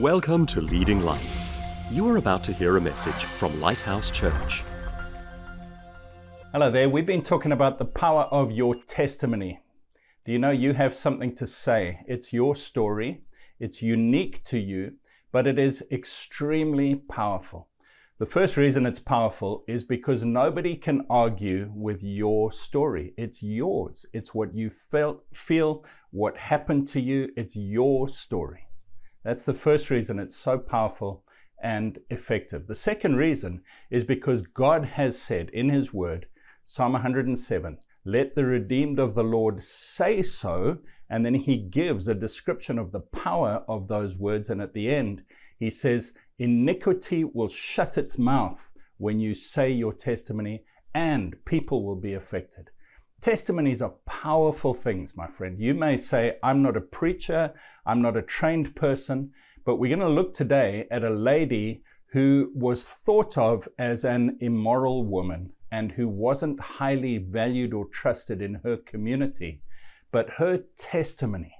Welcome to Leading Lights. You are about to hear a message from Lighthouse Church. Hello there. We've been talking about the power of your testimony. Do you know you have something to say? It's your story, it's unique to you, but it is extremely powerful. The first reason it's powerful is because nobody can argue with your story. It's yours. It's what you felt, feel, what happened to you. It's your story. That's the first reason it's so powerful and effective. The second reason is because God has said in His Word, Psalm 107, let the redeemed of the Lord say so. And then He gives a description of the power of those words. And at the end, He says, Iniquity will shut its mouth when you say your testimony, and people will be affected. Testimonies are powerful things, my friend. You may say, I'm not a preacher, I'm not a trained person, but we're going to look today at a lady who was thought of as an immoral woman and who wasn't highly valued or trusted in her community. But her testimony,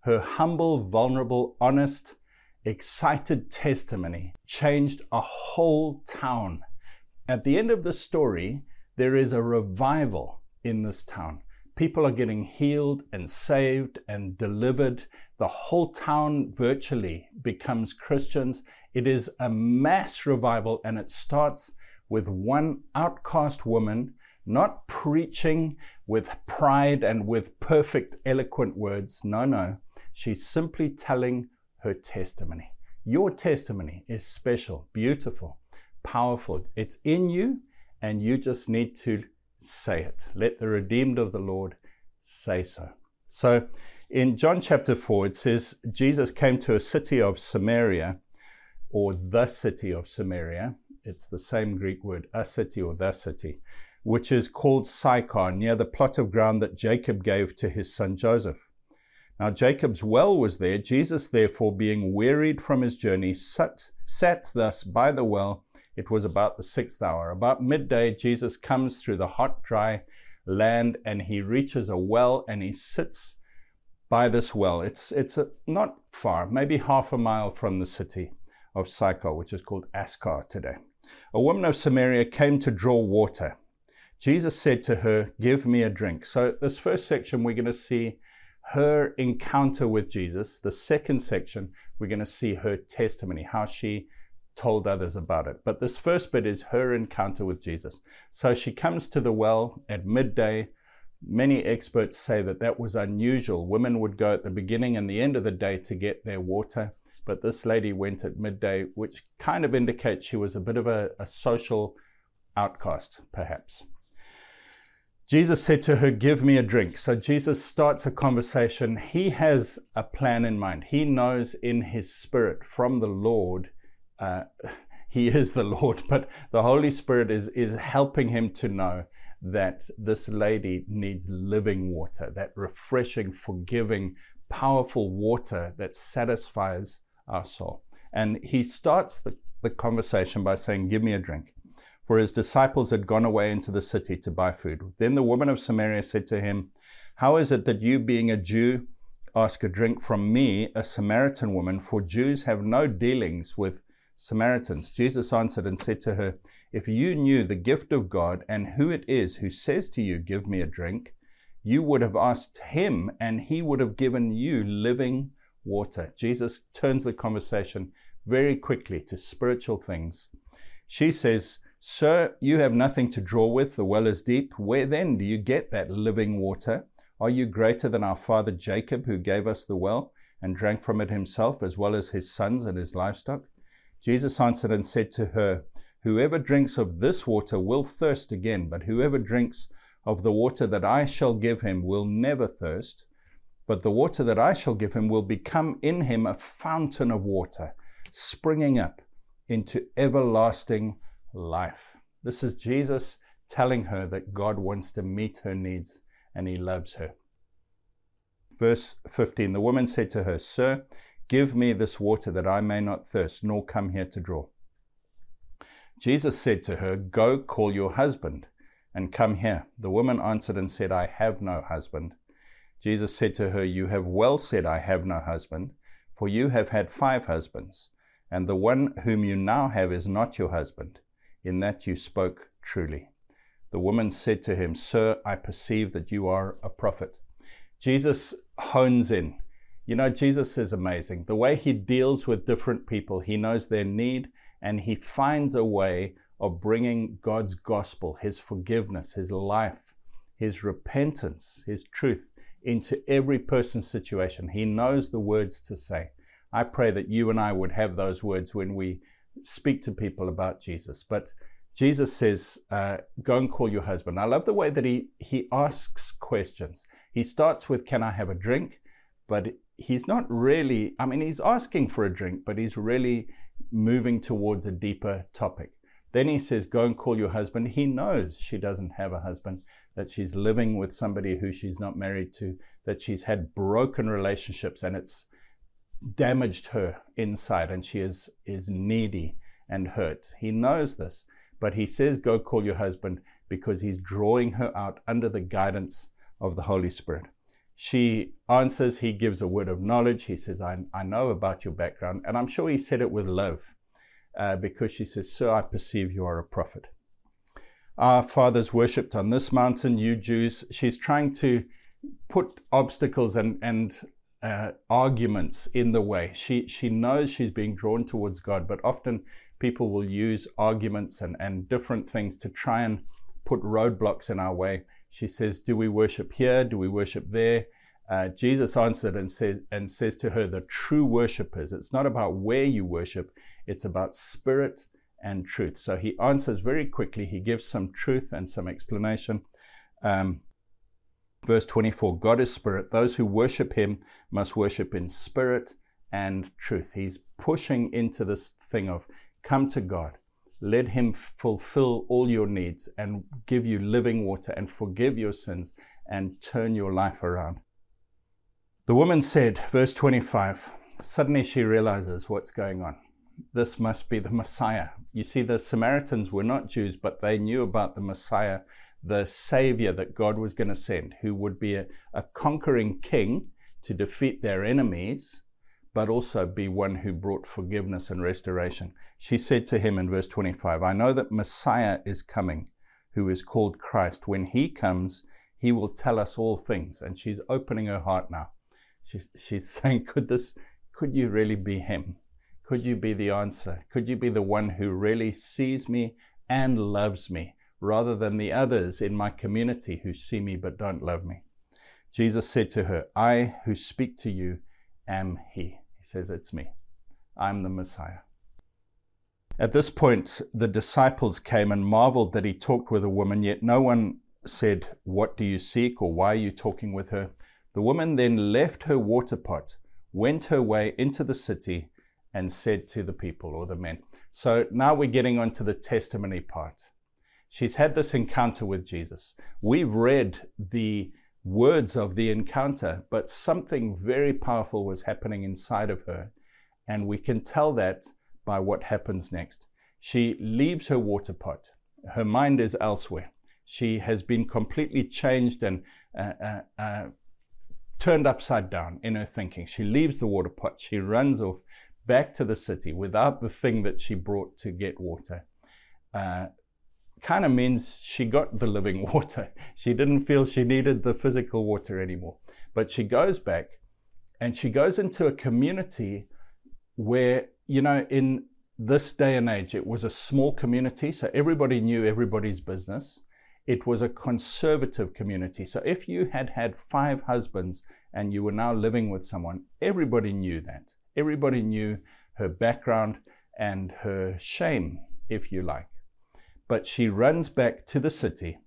her humble, vulnerable, honest, excited testimony changed a whole town. At the end of the story, there is a revival in this town. People are getting healed and saved and delivered. The whole town virtually becomes Christians. It is a mass revival and it starts with one outcast woman not preaching with pride and with perfect, eloquent words. No, no. She's simply telling her testimony. Your testimony is special, beautiful, powerful. It's in you, and you just need to say it. Let the redeemed of the Lord say so. So in John chapter 4, it says Jesus came to a city of Samaria, or the city of Samaria. It's the same Greek word, a city or the city, which is called Sychar, near the plot of ground that Jacob gave to his son Joseph. Now Jacob's well was there. Jesus, therefore, being wearied from his journey, sat, sat thus by the well it was about the sixth hour. About midday, Jesus comes through the hot, dry land and he reaches a well and he sits by this well. It's, it's a, not far, maybe half a mile from the city of Sychar, which is called Askar today. A woman of Samaria came to draw water. Jesus said to her, Give me a drink. So, this first section, we're going to see her encounter with Jesus. The second section, we're going to see her testimony, how she told others about it. But this first bit is her encounter with Jesus. So she comes to the well at midday. Many experts say that that was unusual. Women would go at the beginning and the end of the day to get their water, but this lady went at midday, which kind of indicates she was a bit of a, a social outcast, perhaps. Jesus said to her, Give me a drink. So Jesus starts a conversation. He has a plan in mind. He knows in his spirit from the Lord uh, he is the Lord, but the Holy Spirit is, is helping him to know that this lady needs living water, that refreshing, forgiving, powerful water that satisfies our soul. And he starts the, the conversation by saying, Give me a drink. For his disciples had gone away into the city to buy food. Then the woman of Samaria said to him, How is it that you, being a Jew, ask a drink from me, a Samaritan woman? For Jews have no dealings with Samaritans. Jesus answered and said to her, If you knew the gift of God and who it is who says to you, Give me a drink, you would have asked him and he would have given you living water. Jesus turns the conversation very quickly to spiritual things. She says, Sir, you have nothing to draw with, the well is deep. Where then do you get that living water? Are you greater than our father Jacob, who gave us the well and drank from it himself, as well as his sons and his livestock? Jesus answered and said to her, Whoever drinks of this water will thirst again, but whoever drinks of the water that I shall give him will never thirst. But the water that I shall give him will become in him a fountain of water, springing up into everlasting life. This is Jesus telling her that God wants to meet her needs and he loves her. Verse 15 The woman said to her, Sir, Give me this water that I may not thirst, nor come here to draw. Jesus said to her, Go call your husband and come here. The woman answered and said, I have no husband. Jesus said to her, You have well said, I have no husband, For you have had five husbands, and the one whom you now have is not your husband. In that you spoke truly. The woman said to him, Sir, I perceive that you are a prophet. Jesus hones in. You know, Jesus is amazing. The way he deals with different people, he knows their need, and he finds a way of bringing God's gospel, his forgiveness, his life, his repentance, his truth into every person's situation. He knows the words to say. I pray that you and I would have those words when we speak to people about Jesus. But Jesus says, uh, Go and call your husband. I love the way that he, he asks questions. He starts with, Can I have a drink? But he's not really, I mean, he's asking for a drink, but he's really moving towards a deeper topic. Then he says, Go and call your husband. He knows she doesn't have a husband, that she's living with somebody who she's not married to, that she's had broken relationships and it's damaged her inside and she is, is needy and hurt. He knows this, but he says, Go call your husband because he's drawing her out under the guidance of the Holy Spirit. She answers, he gives a word of knowledge. He says, I, I know about your background. And I'm sure he said it with love uh, because she says, Sir, I perceive you are a prophet. Our fathers worshipped on this mountain, you Jews. She's trying to put obstacles and, and uh, arguments in the way. She, she knows she's being drawn towards God, but often people will use arguments and, and different things to try and put roadblocks in our way. She says, Do we worship here? Do we worship there? Uh, Jesus answered and says, and says to her, The true worshippers, it's not about where you worship, it's about spirit and truth. So he answers very quickly. He gives some truth and some explanation. Um, verse 24 God is spirit. Those who worship him must worship in spirit and truth. He's pushing into this thing of come to God. Let him fulfill all your needs and give you living water and forgive your sins and turn your life around. The woman said, verse 25, suddenly she realizes what's going on. This must be the Messiah. You see, the Samaritans were not Jews, but they knew about the Messiah, the Savior that God was going to send, who would be a, a conquering king to defeat their enemies, but also be one who brought forgiveness and restoration. She said to him in verse 25, I know that Messiah is coming, who is called Christ. When he comes, he will tell us all things. And she's opening her heart now. She's, she's saying, Could this, could you really be him? Could you be the answer? Could you be the one who really sees me and loves me rather than the others in my community who see me but don't love me? Jesus said to her, I who speak to you am he. He says, It's me. I'm the Messiah. At this point, the disciples came and marveled that he talked with a woman, yet no one said, What do you seek? or Why are you talking with her? The woman then left her water pot, went her way into the city, and said to the people or the men. So now we're getting onto the testimony part. She's had this encounter with Jesus. We've read the words of the encounter, but something very powerful was happening inside of her. And we can tell that by what happens next. She leaves her water pot. Her mind is elsewhere. She has been completely changed and uh, uh, uh, turned upside down in her thinking. She leaves the water pot, she runs off back to the city without the thing that she brought to get water. Kind of means she got the living water. She didn't feel she needed the physical water anymore. But she goes back and she goes into a community where, you know, in this day and age, it was a small community, so everybody knew everybody's business it was a conservative community. So if you had had five husbands and you were now living with someone, everybody knew that. Everybody knew her background and her shame, if you like. But she runs back to the city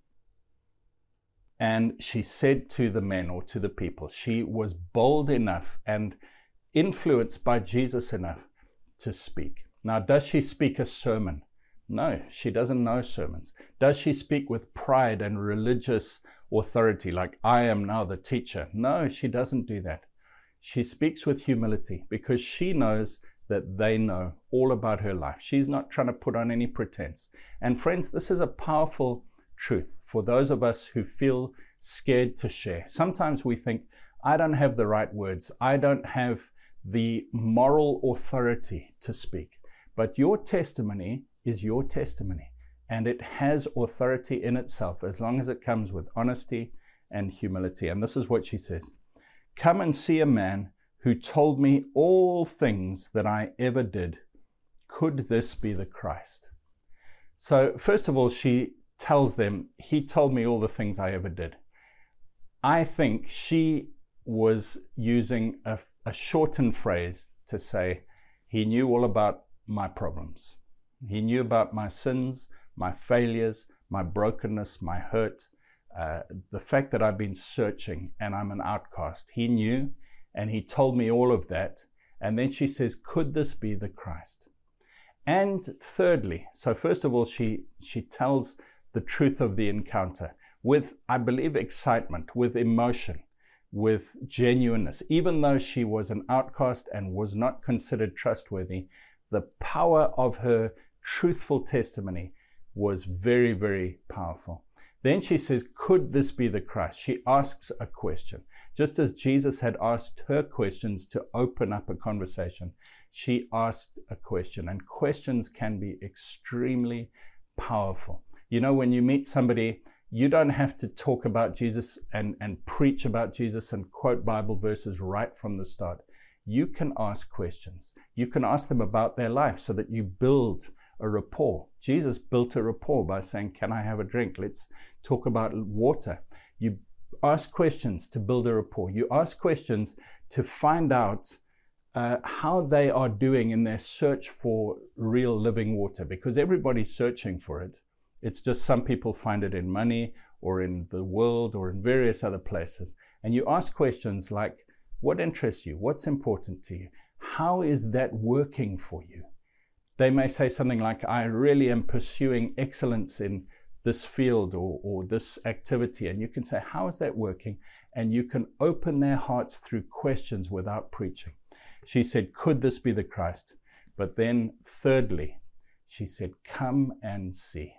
and she said to the men or to the people, she was bold enough and influenced by Jesus enough to speak. Now, does she speak a sermon? No, she doesn't know sermons. Does she speak with pride and religious authority, like I am now the teacher? No, she doesn't do that. She speaks with humility because she knows that they know all about her life. She's not trying to put on any pretense. And friends, this is a powerful truth for those of us who feel scared to share. Sometimes we think, I don't have the right words. I don't have the moral authority to speak. But your testimony is your testimony, and it has authority in itself as long as it comes with honesty and humility. And this is what she says Come and see a man who told me all things that I ever did. Could this be the Christ? So, first of all, she tells them, He told me all the things I ever did. I think she was using a, a shortened phrase to say, He knew all about my problems. He knew about my sins, my failures, my brokenness, my hurt, uh, the fact that I've been searching and I'm an outcast. He knew and he told me all of that. And then she says, Could this be the Christ? And thirdly, so first of all, she, she tells the truth of the encounter with, I believe, excitement, with emotion, with genuineness. Even though she was an outcast and was not considered trustworthy, the power of her truthful testimony was very, very powerful. Then she says, Could this be the Christ? She asks a question. Just as Jesus had asked her questions to open up a conversation, she asked a question. And questions can be extremely powerful. You know, when you meet somebody, you don't have to talk about Jesus and, and preach about Jesus and quote Bible verses right from the start. You can ask questions. You can ask them about their life so that you build a rapport. Jesus built a rapport by saying, Can I have a drink? Let's talk about water. You ask questions to build a rapport. You ask questions to find out uh, how they are doing in their search for real living water because everybody's searching for it. It's just some people find it in money or in the world or in various other places. And you ask questions like, what interests you? What's important to you? How is that working for you? They may say something like, I really am pursuing excellence in this field or, or this activity. And you can say, How is that working? And you can open their hearts through questions without preaching. She said, Could this be the Christ? But then, thirdly, she said, Come and see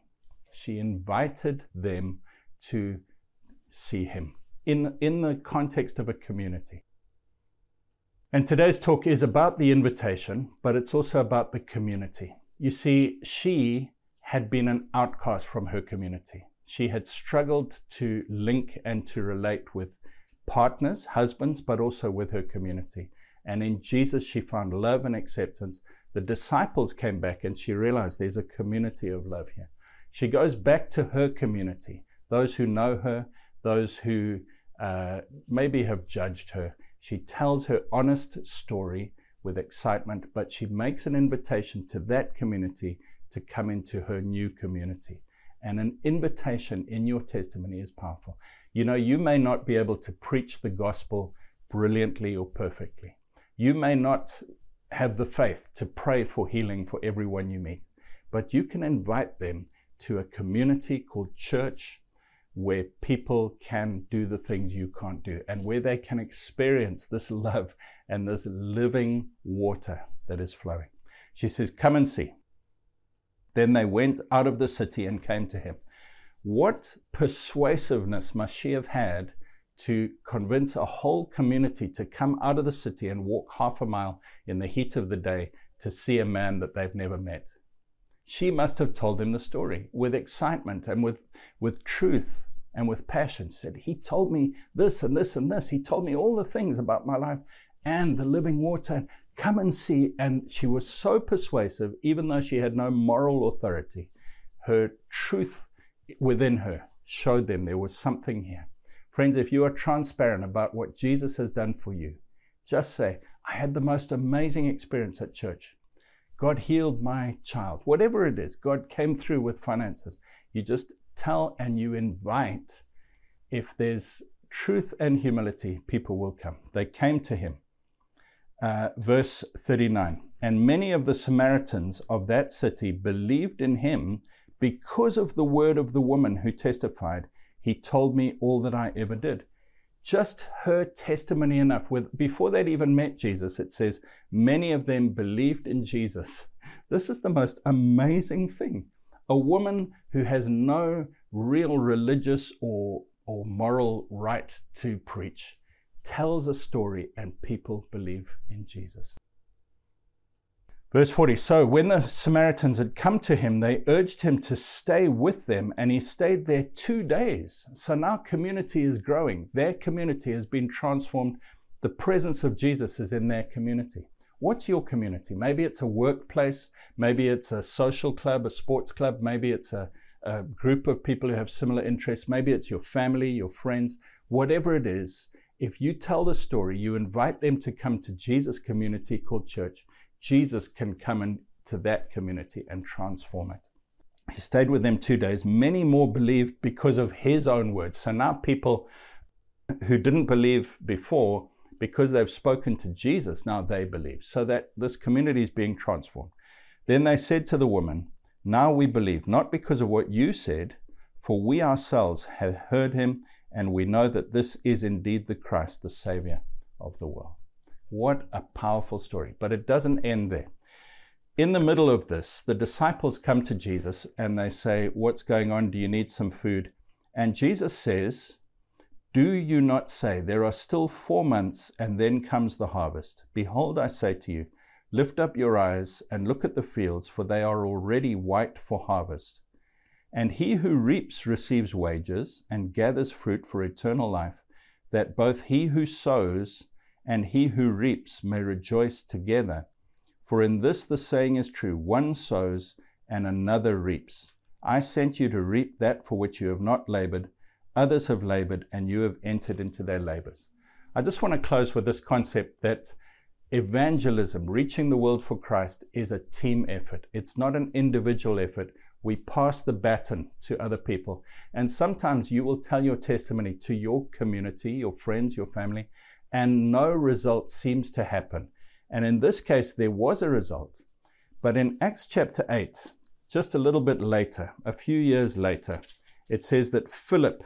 she invited them to see him in, in the context of a community. And today's talk is about the invitation, but it's also about the community. You see, she had been an outcast from her community. She had struggled to link and to relate with partners, husbands, but also with her community. And in Jesus, she found love and acceptance. The disciples came back and she realized there's a community of love here. She goes back to her community, those who know her, those who uh, maybe have judged her. She tells her honest story with excitement, but she makes an invitation to that community to come into her new community. And an invitation in your testimony is powerful. You know, you may not be able to preach the gospel brilliantly or perfectly. You may not have the faith to pray for healing for everyone you meet, but you can invite them to a community called church where people can do the things you can't do and where they can experience this love and this living water that is flowing. She says, Come and see. Then they went out of the city and came to him. What persuasiveness must she have had to convince a whole community to come out of the city and walk half a mile in the heat of the day to see a man that they've never met? she must have told them the story with excitement and with, with truth and with passion. Said, He told me this and this and this. He told me all the things about my life and the living water. Come and see. And she was so persuasive, even though she had no moral authority. Her truth within her showed them there was something here. Friends, if you are transparent about what Jesus has done for you, just say, I had the most amazing experience at church. God healed my child. Whatever it is, God came through with finances. You just tell and you invite. If there's truth and humility, people will come. They came to him. Uh, verse 39 And many of the Samaritans of that city believed in him because of the word of the woman who testified, He told me all that I ever did just her testimony enough with before they'd even met Jesus it says many of them believed in Jesus this is the most amazing thing a woman who has no real religious or or moral right to preach tells a story, and people believe in Jesus. Verse 40 So when the Samaritans had come to him, they urged him to stay with them, and he stayed there two days. So now community is growing. Their community has been transformed. The presence of Jesus is in their community. What's your community? Maybe it's a workplace, maybe it's a social club, a sports club, maybe it's a, a group of people who have similar interests, maybe it's your family, your friends, whatever it is. If you tell the story, you invite them to come to Jesus' community called church Jesus can come into that community and transform it. He stayed with them two days. Many more believed because of his own words. So now people who didn't believe before, because they've spoken to Jesus, now they believe. So that this community is being transformed. Then they said to the woman, Now we believe, not because of what you said, for we ourselves have heard him, and we know that this is indeed the Christ, the Savior of the world. What a powerful story. But it doesn't end there. In the middle of this, the disciples come to Jesus and they say, What's going on? Do you need some food? And Jesus says, Do you not say, There are still four months, and then comes the harvest? Behold, I say to you, Lift up your eyes and look at the fields, for they are already white for harvest. And he who reaps receives wages and gathers fruit for eternal life, that both he who sows and he who reaps may rejoice together. For in this the saying is true one sows and another reaps. I sent you to reap that for which you have not labored. Others have labored, and you have entered into their labors. I just want to close with this concept that evangelism, reaching the world for Christ, is a team effort. It's not an individual effort. We pass the baton to other people. And sometimes you will tell your testimony to your community, your friends, your family, and no result seems to happen. And in this case, there was a result. But in Acts chapter 8, just a little bit later, a few years later, it says that Philip,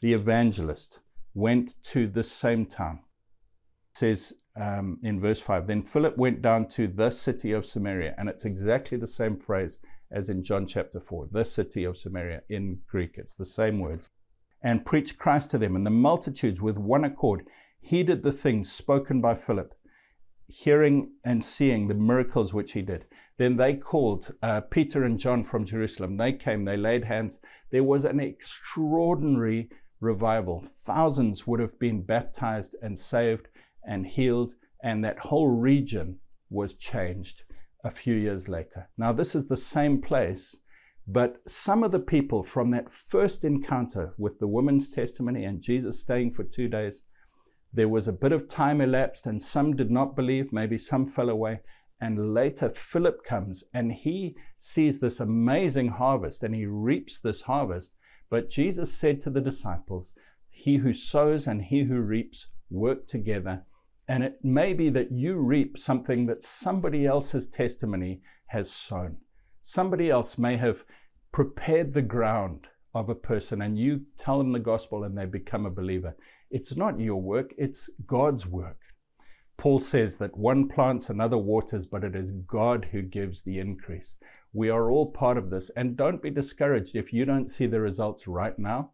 the evangelist, went to the same town. It says um, in verse 5 Then Philip went down to the city of Samaria, and it's exactly the same phrase as in John chapter 4, the city of Samaria in Greek. It's the same words. And preached Christ to them, and the multitudes with one accord heeded the things spoken by Philip, hearing and seeing the miracles which he did. Then they called uh, Peter and John from Jerusalem. They came, they laid hands. There was an extraordinary revival. Thousands would have been baptized and saved and healed, and that whole region was changed a few years later. Now, this is the same place, but some of the people from that first encounter with the woman's testimony and Jesus staying for two days there was a bit of time elapsed, and some did not believe, maybe some fell away. And later, Philip comes and he sees this amazing harvest and he reaps this harvest. But Jesus said to the disciples, He who sows and he who reaps work together. And it may be that you reap something that somebody else's testimony has sown. Somebody else may have prepared the ground of a person and you tell them the gospel and they become a believer. It's not your work, it's God's work. Paul says that one plants, another waters, but it is God who gives the increase. We are all part of this. And don't be discouraged if you don't see the results right now.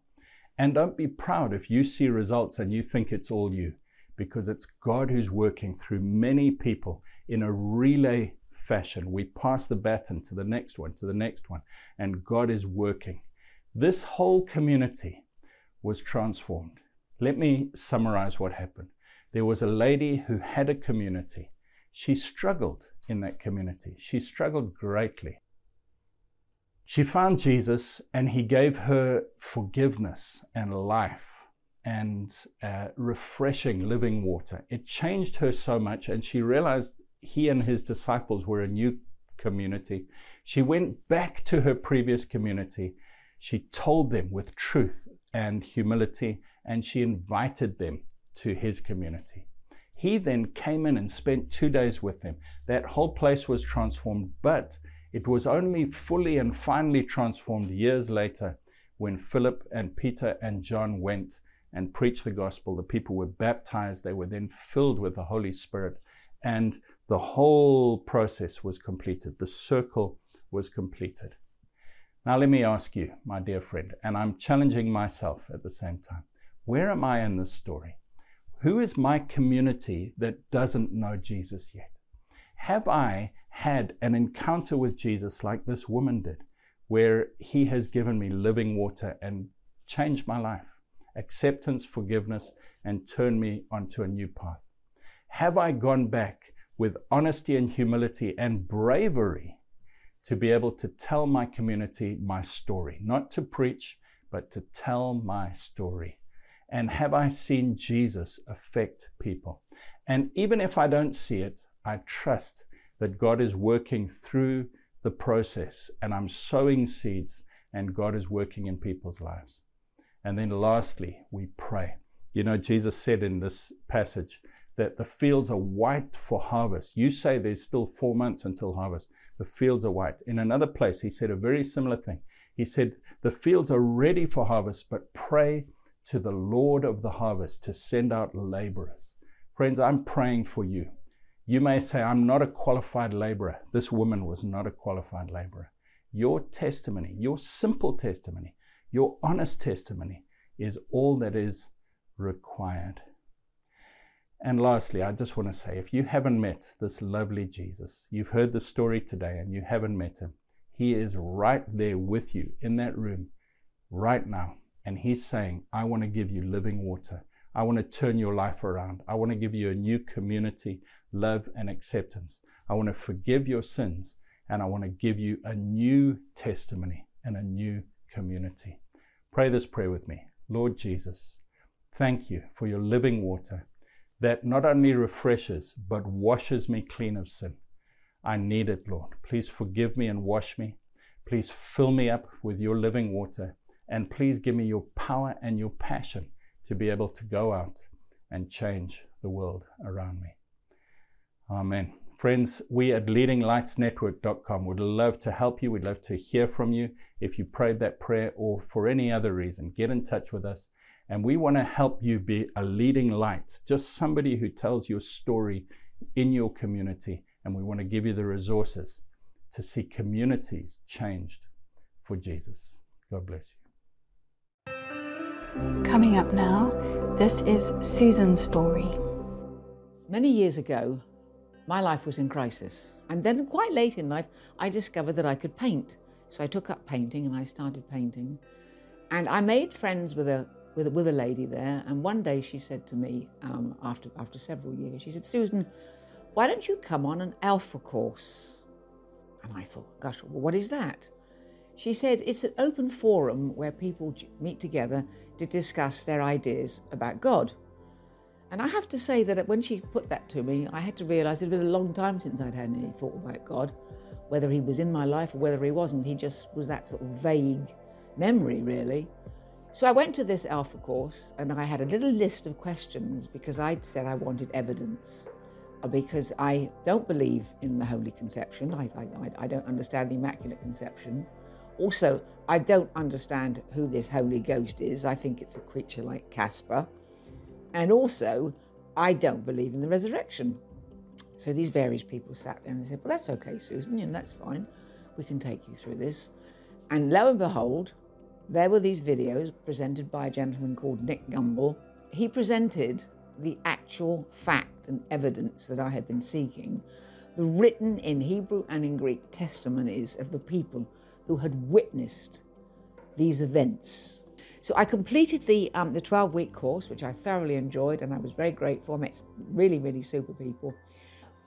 And don't be proud if you see results and you think it's all you, because it's God who's working through many people in a relay fashion. We pass the baton to the next one, to the next one, and God is working. This whole community was transformed. Let me summarize what happened. There was a lady who had a community. She struggled in that community. She struggled greatly. She found Jesus and he gave her forgiveness and life and uh, refreshing living water. It changed her so much, and she realized he and his disciples were a new community. She went back to her previous community. She told them with truth and humility and she invited them to his community. He then came in and spent two days with them. That whole place was transformed, but it was only fully and finally transformed years later when Philip and Peter and John went and preached the gospel. The people were baptized, they were then filled with the Holy Spirit, and the whole process was completed. The circle was completed. Now, let me ask you, my dear friend, and I'm challenging myself at the same time. Where am I in this story? Who is my community that doesn't know Jesus yet? Have I had an encounter with Jesus like this woman did, where he has given me living water and changed my life? Acceptance, forgiveness, and turned me onto a new path. Have I gone back with honesty and humility and bravery to be able to tell my community my story? Not to preach, but to tell my story. And have I seen Jesus affect people? And even if I don't see it, I trust that God is working through the process and I'm sowing seeds and God is working in people's lives. And then lastly, we pray. You know, Jesus said in this passage that the fields are white for harvest. You say there's still four months until harvest. The fields are white. In another place, he said a very similar thing. He said, The fields are ready for harvest, but pray to the Lord of the harvest to send out laborers. Friends, I'm praying for you. You may say, I'm not a qualified laborer. This woman was not a qualified laborer. Your testimony, your simple testimony, your honest testimony is all that is required. And lastly, I just want to say if you haven't met this lovely Jesus, you've heard the story today and you haven't met him, he is right there with you in that room right now. And He's saying, I want to give you living water. I want to turn your life around. I want to give you a new community, love, and acceptance. I want to forgive your sins, and I want to give you a new testimony and a new community. Pray this prayer with me. Lord Jesus, thank you for your living water that not only refreshes, but washes me clean of sin. I need it, Lord. Please forgive me and wash me. Please fill me up with your living water and please give me your power and your passion to be able to go out and change the world around me. Amen. Friends, we at leadinglightsnetwork.com would love to help you. We'd love to hear from you. If you prayed that prayer or for any other reason, get in touch with us. And we want to help you be a leading light, just somebody who tells your story in your community. And we want to give you the resources to see communities changed for Jesus. God bless you. Coming up now, this is Susan's story. Many years ago, my life was in crisis. And then, quite late in life, I discovered that I could paint. So I took up painting and I started painting. And I made friends with a, with a, with a lady there. And one day she said to me, um, after, after several years, she said, Susan, why don't you come on an alpha course? And I thought, gosh, well, what is that? She said it's an open forum where people meet together to discuss their ideas about God. And I have to say that when she put that to me, I had to realize it had been a long time since I'd had any thought about God, whether he was in my life or whether he wasn't. He just was that sort of vague memory, really. So I went to this Alpha course and I had a little list of questions because I'd said I wanted evidence. Uh, because I don't believe in the Holy Conception, I, I, I don't understand the Immaculate Conception. Also, I don't understand who this Holy Ghost is. I think it's a creature like Casper. And also, I don't believe in the resurrection. So these various people sat there and they said, Well, that's okay, Susan, that's fine. We can take you through this. And lo and behold, there were these videos presented by a gentleman called Nick Gumbel. He presented the actual fact and evidence that I had been seeking, the written in Hebrew and in Greek testimonies of the people who had witnessed these events. So I completed the um, the 12 week course, which I thoroughly enjoyed, and I was very grateful. I met really, really super people.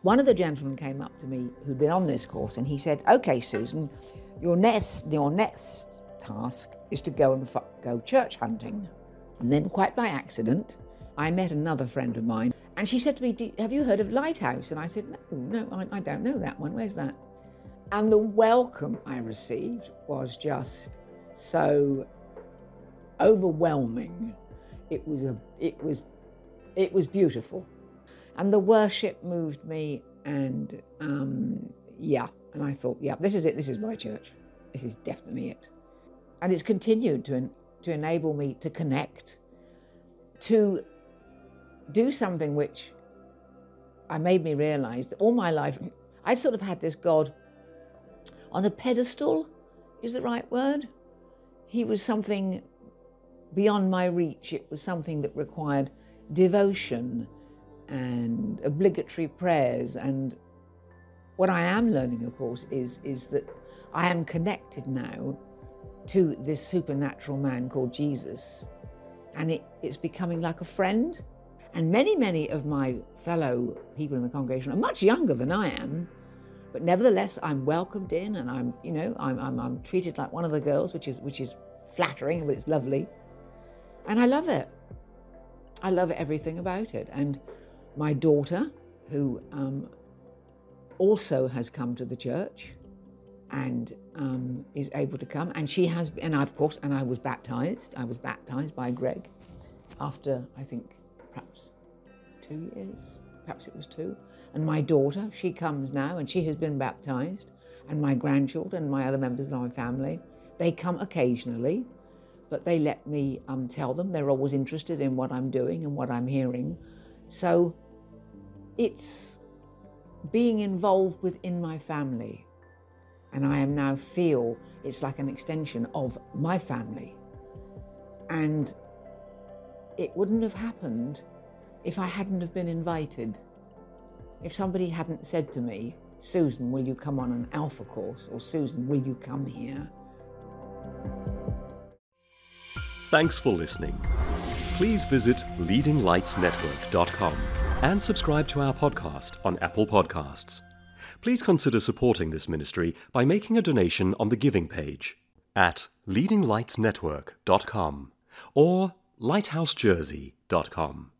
One of the gentlemen came up to me who'd been on this course, and he said, "Okay, Susan, your next your next task is to go and f- go church hunting." And then, quite by accident, I met another friend of mine, and she said to me, "Have you heard of Lighthouse?" And I said, "No, no, I, I don't know that one. Where's that?" And the welcome I received was just so overwhelming. It was a, it was, it was beautiful, and the worship moved me. And um, yeah, and I thought, yeah, this is it. This is my church. This is definitely it. And it's continued to to enable me to connect, to do something which I made me realize that all my life I'd sort of had this God on a pedestal, is the right word. He was something beyond my reach. It was something that required devotion and obligatory prayers. And what I am learning, of course, is, is that I am connected now to this supernatural man called Jesus. And it, it's becoming like a friend. And many, many of my fellow people in the congregation are much younger than I am. But nevertheless, I'm welcomed in and I'm, you know, I'm, I'm, I'm treated like one of the girls, which is, which is flattering, but it's lovely. And I love it. I love everything about it. And my daughter, who um, also has come to the church and um, is able to come, and she has, and I, of course, and I was baptized. I was baptized by Gregg after I think perhaps two years, perhaps it was two. And my daughter, she comes now, and she has been baptized. And my grandchildren, and my other members of my family, they come occasionally but they let me um, tell them. They're always interested in what I'm doing and what I'm hearing. So it's being involved within my family. And I am now feel it's like an extension of my family. And it wouldn't have happened if I hadn't have been invited. If somebody hadn't said to me, Susan, will you come on an alpha course? Or Susan, will you come here? Thanks for listening. Please visit leadinglightsnetwork.com and subscribe to our podcast on Apple Podcasts. Please consider supporting this ministry by making a donation on the giving page at leadinglightsnetwork.com or lighthousejersey.com.